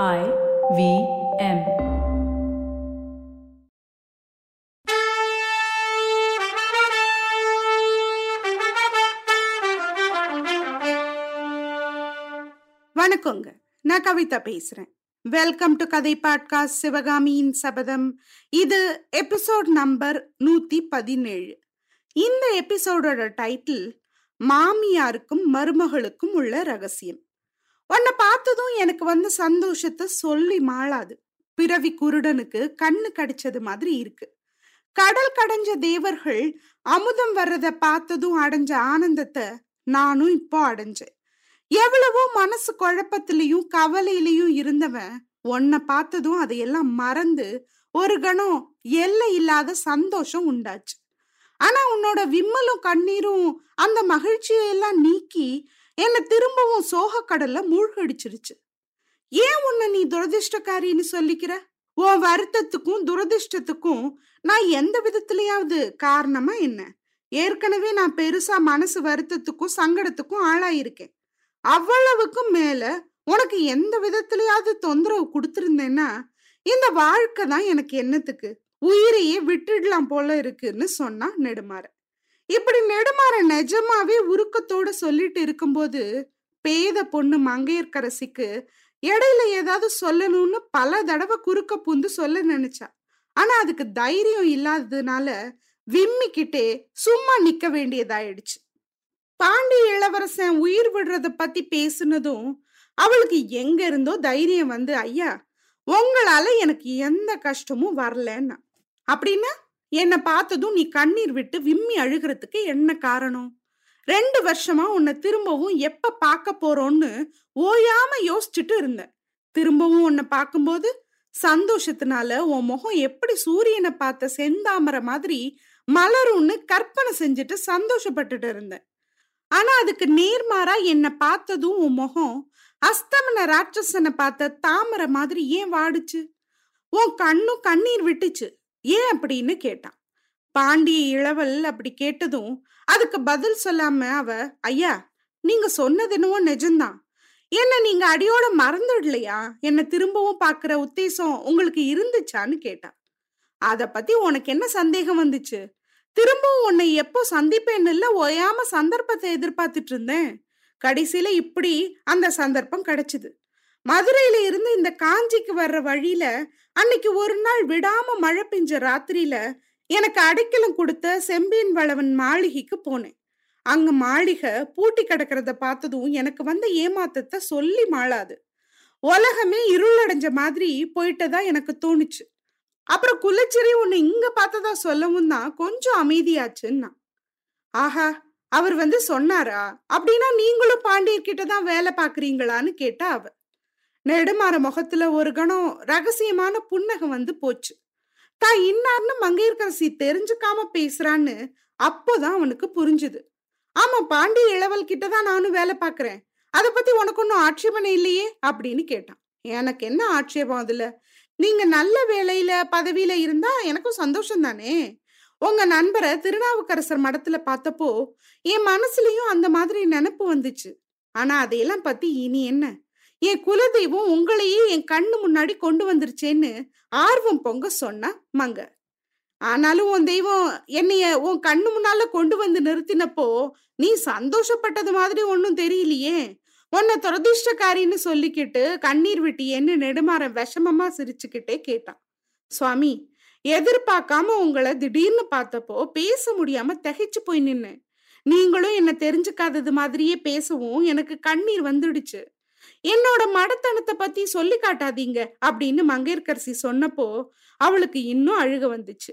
I V M. வணக்கங்க. நான் கவிதா பேசுறேன். வெல்கம் டு கதை பாட்காஸ்ட் சிவகாமியின் சபதம் இது எபிசோட் நம்பர் நூத்தி பதினேழு. இந்த எபிசோடோட டைட்டில் மாமியாருக்கும் மருமகளுக்கும் உள்ள ரகசியம். உன்னை பார்த்ததும் எனக்கு வந்த சந்தோஷத்தை சொல்லி மாளாது. பிறவி குருடனுக்கு கண்ணு கடிச்சது மாதிரி இருக்கு. கடல் கடைஞ்ச தேவர்கள் அமுதம் வர்றத பார்த்ததும் அடைஞ்ச ஆனந்தத்தை நானும் இப்போ அடைஞ்சேன். எவ்வளவோ மனசு குழப்பத்திலையும் கவலையிலையும் இருந்தவன் உன்னை பார்த்ததும் அதையெல்லாம் மறந்து ஒரு கணம் எல்லை இல்லாத சந்தோஷம் உண்டாச்சு. ஆனா உன்னோட விம்மலும் கண்ணீரும் அந்த மகிழ்ச்சியை எல்லாம் நீக்கி என்னை திரும்பவும் சோக கடல்ல மூழ்கடிச்சிருச்சு. ஏன் உன்னை நீ துரதிர்ஷ்டக்காரின்னு சொல்லிக்கிற? உன் வருத்தத்துக்கும் துரதிர்ஷ்டத்துக்கும் நான் எந்த விதத்திலயாவது காரணமா என்ன? ஏற்கனவே நான் பெருசா மனசு வருத்தத்துக்கும் சங்கடத்துக்கும் ஆளாயிருக்கேன். அவ்வளவுக்கும் மேல உனக்கு எந்த விதத்திலயாவது தொந்தரவு கொடுத்திருந்தேன்னா இந்த வாழ்க்கை தான் எனக்கு என்னத்துக்கு? உயிரையே விட்டுடலாம் போல இருக்குன்னு சொன்னா நெடுமாற இப்படி நெடுமாற நிஜமாவே உருக்கத்தோட சொல்லிட்டு இருக்கும்போது பேத பொண்ணு மங்கையர்கரசிக்கு இடையில ஏதாவது சொல்லணும்னு பல தடவை குறுக்க புந்து சொல்ல நினைச்சா. ஆனா அதுக்கு தைரியம் இல்லாததுனால விம்மிக்கிட்டே சும்மா நிக்க வேண்டியதாயிடுச்சு. பாண்டி இளவரசன் உயிர் விடுறத பத்தி பேசுனதும் அவளுக்கு எங்க இருந்தோ தைரியம் வந்து ஐயா உங்களால எனக்கு எந்த கஷ்டமும் வரலன்னா அப்படின்னா என்னை பார்த்ததும் நீ கண்ணீர் விட்டு விம்மி அழுகிறதுக்கு என்ன காரணம்? ரெண்டு வருஷமா உன்னை திரும்பவும் எப்ப பார்க்க போறோம்னு ஓயாம யோசிச்சுட்டு இருந்தேன். திரும்பவும் உன்னை பார்க்கும்போது சந்தோஷத்தினால உன் முகம் எப்படி சூரியனை பார்த்த செந்தாமரை மாதிரி மலரும்னு கற்பனை செஞ்சுட்டு சந்தோஷப்பட்டுட்டு இருந்தேன். ஆனா அதுக்கு நேர்மாறா என்னை பார்த்ததும் உன் முகம் அஸ்தமன ராட்சசனை பார்த்த தாமரை மாதிரி ஏன் வாடுச்சு? உன் கண்ணும் கண்ணீர் விட்டுச்சு. ஏன் அப்படின்னு கேட்டான். பாண்டிய இளவல் அப்படி கேட்டதும் அதுக்கு பதில் சொல்லாம அவ ஐயா நீங்க சொன்னது என்னவோ நிஜம்தான். என்ன நீங்க அடியோட மறந்துடலையா? என்ன திரும்பவும் பாக்குற உத்தேசம் உங்களுக்கு இருந்துச்சான்னு கேட்டான். அத பத்தி உனக்கு என்ன சந்தேகம் வந்துச்சு? திரும்பவும் உன்னை எப்போ சந்திப்பேன்னு ஓயாம சந்தர்ப்பத்தை எதிர்பார்த்துட்டு இருந்தேன். கடைசியில இப்படி அந்த சந்தர்ப்பம் கிடைச்சது. மதுரையில இருந்து இந்த காஞ்சிக்கு வர்ற வழியில அன்னைக்கு ஒரு நாள் விடாம மழை பெஞ்ச ராத்திரியில எனக்கு அடைக்கலம் கொடுத்த செம்பியன் வளவன் மாளிகைக்கு போனேன். அங்க மாளிகை பூட்டி கிடக்கிறத பார்த்ததும் எனக்கு வந்த ஏமாத்தத்தை சொல்லி மாளாது. உலகமே இருளடைஞ்ச மாதிரி போயிட்டதா எனக்கு தோணுச்சு. அப்புறம் குலச்சிரி உன்னை இங்க பார்த்ததா சொல்லவும் தான் கொஞ்சம் அமைதியாச்சுன்னா. ஆஹா அவர் வந்து சொன்னாரா? அப்படின்னா நீங்களும் பாண்டியர்கிட்ட தான் வேலை பாக்குறீங்களான்னு கேட்டா அவ. நெடுமாற முகத்துல ஒரு கணம் ரகசியமான புன்னகம் வந்து போச்சு. தான் இன்னார்னு மங்கையர்கரசி தெரிஞ்சுக்காம பேசுறான்னு அப்போதான் அவனுக்கு புரிஞ்சுது. ஆமா பாண்டிய இளவல் கிட்ட தான் நானும் வேலை பாக்குறேன். அதை பத்தி உனக்கு ஒன்னும் ஆட்சேபனை இல்லையே? அப்படின்னு கேட்டான். எனக்கு என்ன ஆட்சேபம் அதுல? நீங்க நல்ல வேலையில பதவியில இருந்தா எனக்கும் சந்தோஷம் தானே உங்க நண்பரை திருநாவுக்கரசர் மடத்துல பார்த்தப்போ என் மனசுலயும் அந்த மாதிரி நினப்பு வந்துச்சு. ஆனா அதையெல்லாம் பத்தி இனி என்ன? என் குலதெய்வம் உங்களையே என் கண்ணு முன்னாடி கொண்டு வந்துருச்சேன்னு ஆர்வம் பொங்க சொன்னா மங்க. ஆனாலும் உன் தெய்வம் என்னைய உன் கண்ணு முன்னால கொண்டு வந்து நிறுத்தினப்போ நீ சந்தோஷப்பட்டது மாதிரி ஒன்னும் தெரியலையே. உன்னை துரதிர்ஷ்டக்காரின்னு சொல்லிக்கிட்டு கண்ணீர் விட்டியேன்னு நெடுமாற விஷமமா சிரிச்சுக்கிட்டே கேட்டான். சுவாமி எதிர்பார்க்காம உங்களை திடீர்னு பார்த்தப்போ பேச முடியாம திகைச்சு போய் நின்னேன். நீங்களும் என்ன தெரிஞ்சுக்காதது மாதிரியே பேசவும் எனக்கு கண்ணீர் வந்துடுச்சு. என்னோட மடத்தனத்தை பத்தி சொல்லி காட்டாதீங்க அப்படின்னு மங்கையர்கரசி சொன்னப்போ அவளுக்கு இன்னும் அழுக வந்துச்சு.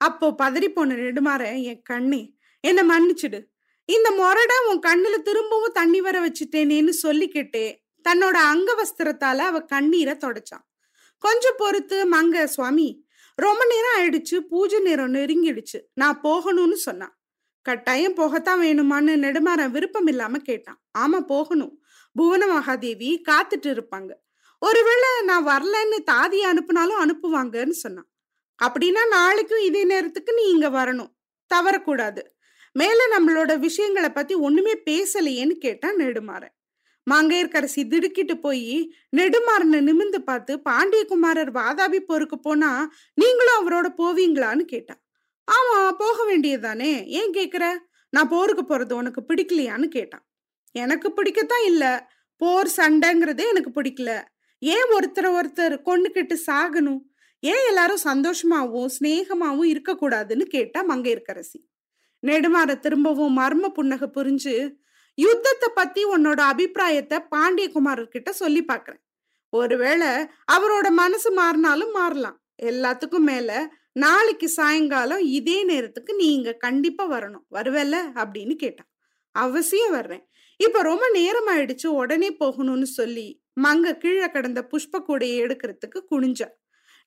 அப்போ பதறி போன நெடுமாற என் கண்ணே என்ன மன்னிச்சிடு. இந்த மொரட உன் கண்ணுல திரும்பவும் தண்ணி வர வச்சுட்டேனேன்னு சொல்லிக்கிட்டே தன்னோட அங்க வஸ்திரத்தால அவ கண்ணீரை தொடச்சான். கொஞ்சம் பொறுத்து மங்க சுவாமி ரொம்ப நேரம் ஆயிடுச்சு பூஜை நேரம் நெருங்கிடுச்சு நான் போகணும்னு சொன்னான். கட்டாயம் போகத்தான் வேணுமான்னு நெடுமாறன் விருப்பம் இல்லாம கேட்டான். ஆமா போகணும். புவன மகாதேவி காத்துட்டு இருப்பாங்க. ஒருவேளை நான் வரலன்னு தாதி அனுப்புனாலும் அனுப்புவாங்கன்னு சொன்னான். அப்படின்னா நாளைக்கும் இதே நேரத்துக்கு நீ இங்க வரணும். தவறக்கூடாது. மேல நம்மளோட விஷயங்களை பத்தி ஒண்ணுமே பேசலையேன்னு கேட்டான் நெடுமாறன். மங்கையர்கரசி திடுக்கிட்டு போய் நெடுமாறனை நிமிந்து பார்த்து பாண்டியகுமாரர் வாதாபி போருக்கு போனா நீங்களும் அவரோட போவீங்களான்னு கேட்டா ஆமா போக வேண்டியதுதானே? ஏன் கேக்குற? நான் போருக்கு போறது உனக்கு பிடிக்கலையான்னு கேட்டான். எனக்கு பிடிக்கத்தான் இல்லை. போர் சண்டைங்கிறதே எனக்கு பிடிக்கல. ஏன் ஒருத்தரை ஒருத்தர் கொண்டுக்கிட்டு சாகணும்? ஏன் எல்லாரும் சந்தோஷமாவும் சிநேகமாவும் இருக்கக்கூடாதுன்னு கேட்டா மங்கையர்கரசி நெடுமாற திரும்பவும் மர்ம புன்னக புரிஞ்சு யுத்தத்தை பத்தி உன்னோட அபிப்பிராயத்தை பாண்டியகுமாரர்கிட்ட சொல்லி பாக்குறேன். ஒருவேளை அவரோட மனசு மாறினாலும் மாறலாம். எல்லாத்துக்கும் மேல நாளைக்கு சாயங்காலம் இதே நேரத்துக்கு நீங்க கண்டிப்பா வரணும். வருவேல அப்படின்னு கேட்டான். அவசியம் வர்றேன். இப்ப ரொம்ப நேரம் ஆயிடுச்சு உடனே போகணும்னு சொல்லி. மங்க கீழே கிடந்த புஷ்ப கூடையை எடுக்கிறதுக்கு குனிஞ்சா.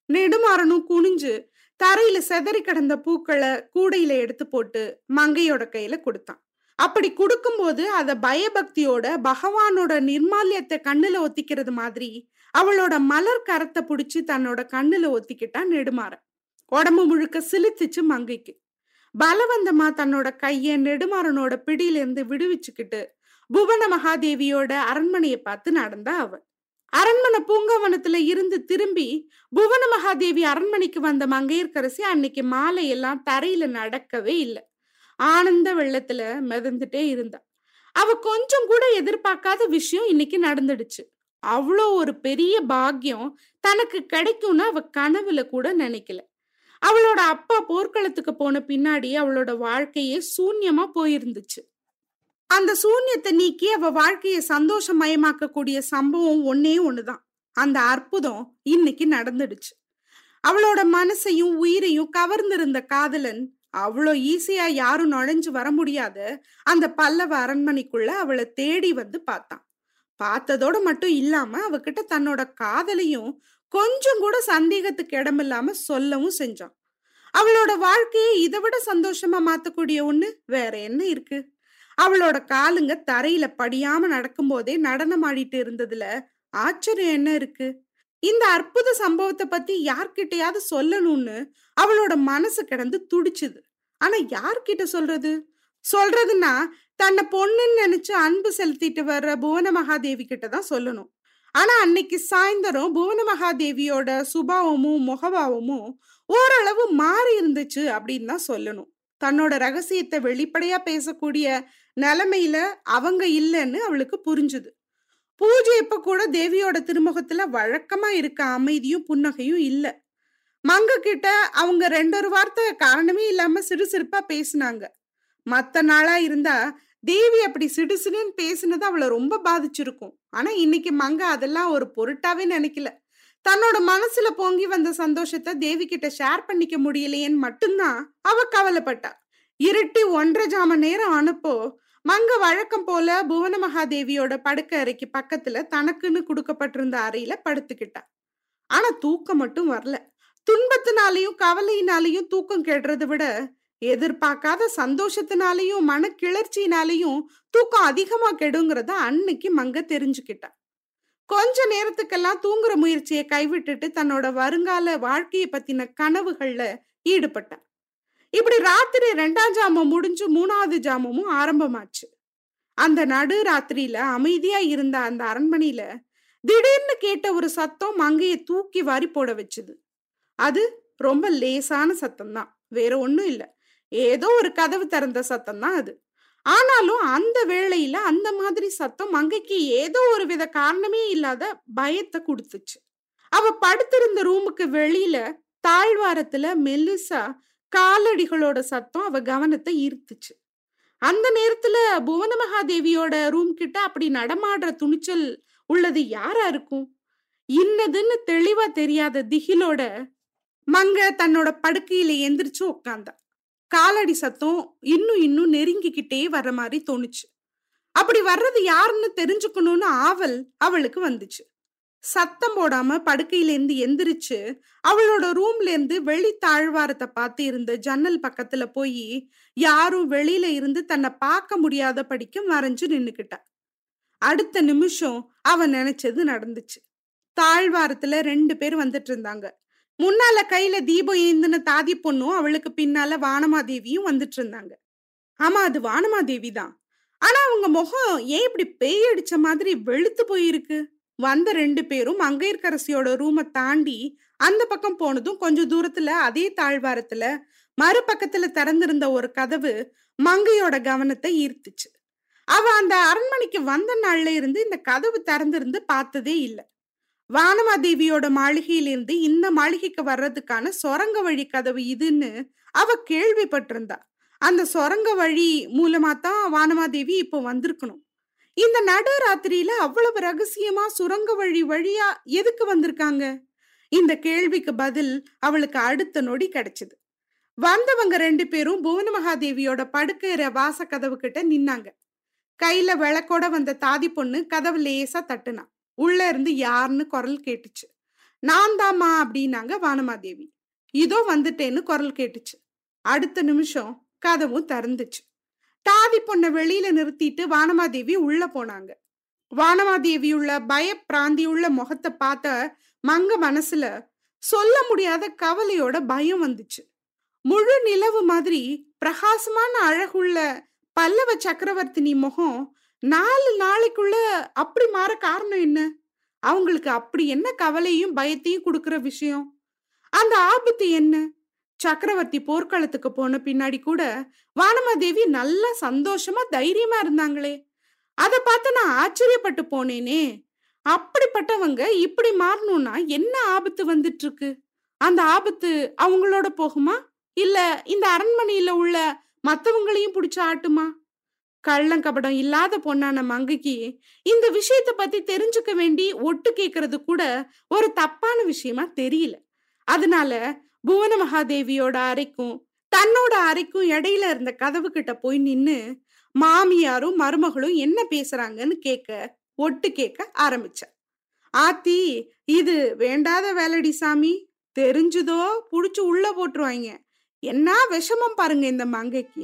நெடுமாறனும் குனிஞ்சு தரையில செதறி கிடந்த பூக்களை கூடையில எடுத்து போட்டு மங்கையோட கையில கொடுத்தான். அப்படி கொடுக்கும்போது அத பயபக்தியோட பகவானோட நிர்மால்யத்தை கண்ணுல ஒத்திக்கிறது மாதிரி அவளோட மலர் கரத்தை பிடிச்சி தன்னோட கண்ணுல ஒத்திக்கிட்டான் நெடுமாற உடம்பு முழுக்க சிலித்துச்சு மங்கைக்கு. பலவந்தமா தன்னோட கைய நெடுமாறனோட பிடியிலிருந்து விடுவிச்சுக்கிட்டு புவன மகாதேவியோட அரண்மனையை பார்த்து நடந்தா அவ. அரண்மனை பூங்கவனத்துல இருந்து திரும்பி புவன மகாதேவி அரண்மனைக்கு வந்த மங்கையர்கரசி அன்னைக்கு மாலை எல்லாம் தரையில நடக்கவே இல்லை. ஆனந்த வெள்ளத்துல மிதந்துட்டே இருந்தா. அவ கொஞ்சம் கூட எதிர்பார்க்காத விஷயம் இன்னைக்கு நடந்துடுச்சு. அவ்வளோ ஒரு பெரிய பாக்கியம் தனக்கு கிடைக்கும்னு அவ கனவுல கூட நினைக்கல. அவளோட அப்பா போர்க்களத்துக்கு போன பின்னாடி அவளோட வாழ்க்கையே சூன்யமா போயிருந்துச்சு. அந்த சூன்யத்தை நீக்கி அவ வாழ்க்கையை சந்தோஷமயமாக்கக்கூடிய சம்பவம் ஒன்னே ஒண்ணுதான். அந்த அற்புதம் இன்னைக்கு நடந்துடுச்சு. அவளோட மனசையும் உயிரையும் கவர்ந்திருந்த காதலன் அவ்வளோ ஈஸியா யாரும் நுழைஞ்சு வர முடியாத. அந்த பல்லவ அரண்மனைக்குள்ள அவளை தேடி வந்து பார்த்தான். பார்த்ததோட மட்டும் இல்லாம அவகிட்ட தன்னோட காதலையும் கொஞ்சம் கூட சந்தேகத்துக்கு இடமில்லாம சொல்லவும் செஞ்சான். அவளோட வாழ்க்கையை இதை விட சந்தோஷமா மாத்தக்கூடிய ஒண்ணு வேற என்ன இருக்கு? அவளோட காலுங்க தரையில படியாம நடக்கும்போதே நடனம் ஆடிட்டு இருந்ததுல ஆச்சரியம் என்ன இருக்கு? இந்த அற்புத சம்பவத்தை பத்தி யார்கிட்டயாவது சொல்லணும்னு அவளோட மனசு கிடந்து துடிச்சுது. ஆனா யார்கிட்ட சொல்றது? சொல்றதுன்னா தன்னை பொண்ணுன்னு நினைச்சு அன்பு செலுத்திட்டு வர்ற புவன மகாதேவி கிட்ட தான் சொல்லணும். ஆனா அன்னைக்கு சாயந்தரம் புவன மகாதேவியோட சுபாவமும் முகபாவமும் ஓரளவு மாறி இருந்துச்சு அப்படின்னு தான் சொல்லணும். தன்னோட ரகசியத்தை வெளிப்படையா பேசக்கூடிய நிலைமையில அவங்க இல்லைன்னு அவளுக்கு புரிஞ்சுது. பூஜை இப்ப கூட தேவியோட திருமுகத்துல வழக்கமா இருக்க அமைதியும் புன்னகையும் இல்லை. மங்க கிட்ட அவங்க ரெண்டொரு வார்த்தை காரணமே இல்லாம சிறுசிறுப்பா பேசினாங்க. மத்த நாளா இருந்தா தேவி அப்படி சிடுசிடுன்னு பேசினது அவளை ரொம்ப பாதிச்சிருக்கும். ஆனா இன்னைக்கு மங்க அதெல்லாம் ஒரு பொருட்டாவே நினைக்கல. தன்னோட மனசுல பொங்கி வந்த சந்தோஷத்தை தேவி கிட்ட ஷேர் பண்ணிக்க முடியலையேன்னு மட்டும்தான் அவ கவலைப்பட்டா. இருட்டி ஒன்றரை ஜாம நேரம் ஆனப்போ மங்க வழக்கம் போல புவன மகாதேவியோட படுக்க அறைக்கு பக்கத்துல தனக்குன்னு கொடுக்கப்பட்டிருந்த அறையில படுத்துக்கிட்டா. ஆனா தூக்கம் மட்டும் வரல. துன்பத்தினாலையும் கவலையினாலையும் தூக்கம் கெடுறத விட எதிர்பார்க்காத சந்தோஷத்தினாலையும் மன கிளர்ச்சியினாலையும் தூக்கம் அதிகமா கெடுங்கிறத அன்னைக்கு மங்க தெரிஞ்சுக்கிட்டா. கொஞ்ச நேரத்துக்கெல்லாம் தூங்குற முயற்சியை கைவிட்டுட்டு தன்னோட வருங்கால வாழ்க்கையை பத்தின கனவுகள்ல ஈடுபட்டா இப்படி ராத்திரி ரெண்டாம் ஜாமம் முடிஞ்சு மூணாவது ஜாமமும் ஆரம்பமாச்சு. அந்த நடு ராத்திரியில அமைதியா இருந்த அந்த அரண்மனையில திடீர்னு கேட்ட ஒரு சத்தம் மங்கைய தூக்கி வாரி போட வச்சுது. அது ரொம்ப லேசான சத்தம் தான் வேற ஒன்றும் இல்லை. ஏதோ ஒரு கதவு திறந்த சத்தம் தான் அது. ஆனாலும் அந்த வேளையில அந்த மாதிரி சத்தம் மங்கைக்கு ஏதோ ஒரு வித காரணமே இல்லாத பயத்தை கொடுத்துச்சு. அவ படுத்திருந்த ரூமுக்கு வெளியில தாழ்வாரத்துல மெல்லுசா காலடிகளோட சத்தம் அவ கவனத்தை ஈர்த்துச்சு. அந்த நேரத்துல புவன மகாதேவியோட ரூம் கிட்ட அப்படி நடமாடுற துணிச்சல் உள்ளது யாரா இருக்கும்? இன்னதுன்னு தெளிவா தெரியாத திகிலோட மங்க தன்னோட படுக்கையில எந்திரிச்சு உட்காந்தா காலடி சத்தம் இன்னும் இன்னும் நெருங்கிக்கிட்டே வர்ற மாதிரி தோணுச்சு. அப்படி வர்றது யாருன்னு தெரிஞ்சுக்கணும்னு ஆவல் அவளுக்கு வந்துச்சு. சத்தம் போடாம படுக்கையிலேருந்து எந்திரிச்சு அவளோட ரூம்ல இருந்து வெளி தாழ்வாரத்தை பார்த்து இருந்த ஜன்னல் பக்கத்துல போய் யாரும் வெளியில இருந்து தன்னை பார்க்க முடியாத படிக்க மறைஞ்சு நின்னுக்கிட்டா. அடுத்த நிமிஷம் அவன் நினைச்சது நடந்துச்சு. தாழ்வாரத்துல ரெண்டு பேர் வந்துட்டு இருந்தாங்க. முன்னால கையில தீபம் ஏந்தின தாதி பொண்ணும் அவளுக்கு பின்னால வானமாதேவியும் வந்துட்டு இருந்தாங்க. ஆமா அது வானமாதேவி தான். ஆனா அவங்க முகம் ஏன் இப்படி பேய் அடிச்ச மாதிரி வெளுத்து போயிருக்கு? வந்த ரெண்டு பேரும் மங்கையர்கரசியோட ரூமை தாண்டி அந்த பக்கம் போனதும் கொஞ்சம் தூரத்துல அதே தாழ்வாரத்துல மறுபக்கத்துல திறந்திருந்த ஒரு கதவு மங்கையோட கவனத்தை ஈர்த்துச்சு. அவ அந்த அரண்மனைக்கு வந்த நாள்ல இருந்து இந்த கதவு திறந்திருந்து பார்த்ததே இல்லை. வானமாதேவியோட மாளிகையிலிருந்து இந்த மாளிகைக்கு வர்றதுக்கான சொரங்க வழி கதவு இதுன்னு அவ கேள்விப்பட்டிருந்தா. அந்த சொரங்க வழி மூலமா தான் வானமாதேவி இப்போ வந்திருக்கணும். இந்த நடு ராத்திரியில அவ்வளவு ரகசியமா சுரங்க வழி வழியா எதுக்கு வந்திருக்காங்க? இந்த கேள்விக்கு பதில் அவளுக்கு அடுத்த நொடி கிடைச்சது. வந்தவங்க ரெண்டு பேரும் புவன மகாதேவியோட படுக்கைற வாச கதவு கிட்ட நின்னாங்க. கையில விளக்கோட வந்த தாதி பொண்ணு கதவு லேசா தட்டுனா. உள்ள இருந்து யாருன்னு குரல் கேட்டுச்சு. நான் தாமா அப்படின்னாங்க வானமாதேவி. இதோ வந்துட்டேன்னு குரல் கேட்டுச்சு. அடுத்த நிமிஷம் கதவும் திறந்துச்சு. தாதி பொண்ணை வெளியில நிறுத்திட்டு வானமாதேவி உள்ள போனாங்க. வானமாதேவி உள்ள பய பிராந்தி உள்ள முகத்தை பார்த்த மங்க மனசுல சொல்ல முடியாத கவலையோட பயம் வந்துச்சு. முழு நிலவு மாதிரி பிரகாசமான அழகுள்ள பல்லவ சக்கரவர்த்தினி முகம் நாலு நாளைக்குள்ள அப்படி மாற காரணம் என்ன? அவங்களுக்கு அப்படி என்ன கவலையும் பயத்தையும் கொடுக்கிற விஷயம்? அந்த ஆபத்து என்ன? சக்கரவர்த்தி போர்க்களத்துக்கு போன பின்னாடி கூட வானமாதேவி நல்லா சந்தோஷமா தைரியமா இருந்தாங்களே. அதை பார்த்து நான் ஆச்சரியப்பட்டு போனேனே. அப்படிப்பட்டவங்க இப்படி மாறணும்னா என்ன ஆபத்து வந்துட்டு இருக்கு அந்த ஆபத்து அவங்களோட போகுமா? இல்ல இந்த அரண்மனையில உள்ள மத்தவங்களையும் பிடிச்ச ஆட்டுமா? கள்ளங்கபடம் இல்லாத பொண்ணான மங்கைக்கு இந்த விஷயத்த பத்தி தெரிஞ்சுக்க வேண்டி ஒட்டு கேக்குறது கூட ஒரு தப்பான விஷயமா தெரியல. அதனால புவன மகாதேவியோட அறைக்கும் தன்னோட அறைக்கும் இடையில இருந்த கதவு கிட்ட போய் நின்னு மாமியாரும் மருமகளும் என்ன பேசுறாங்கன்னு கேட்க ஒட்டு கேட்க ஆரம்பிச்ச. ஆத்தி இது வேண்டாத வேலடி சாமி தெரிஞ்சுதோ புடிச்சு உள்ள போட்டுருவாங்க என்ன விஷமம் பாருங்க இந்த மங்கைக்கு.